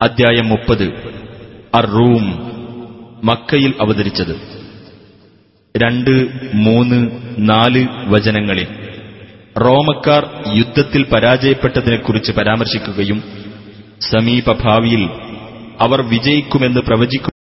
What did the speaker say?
അധ്യായം മുപ്പത്. അർ റൂം മക്കയിൽ അവതരിച്ചത്. രണ്ട് മൂന്ന് നാല് വചനങ്ങളിൽ. റോമക്കാർ യുദ്ധത്തിൽ പരാജയപ്പെട്ടതിനെക്കുറിച്ച് പരാമർശിക്കുകയും സമീപഭാവിയിൽ അവർ വിജയിക്കുമെന്ന് പ്രവചിക്കുകയും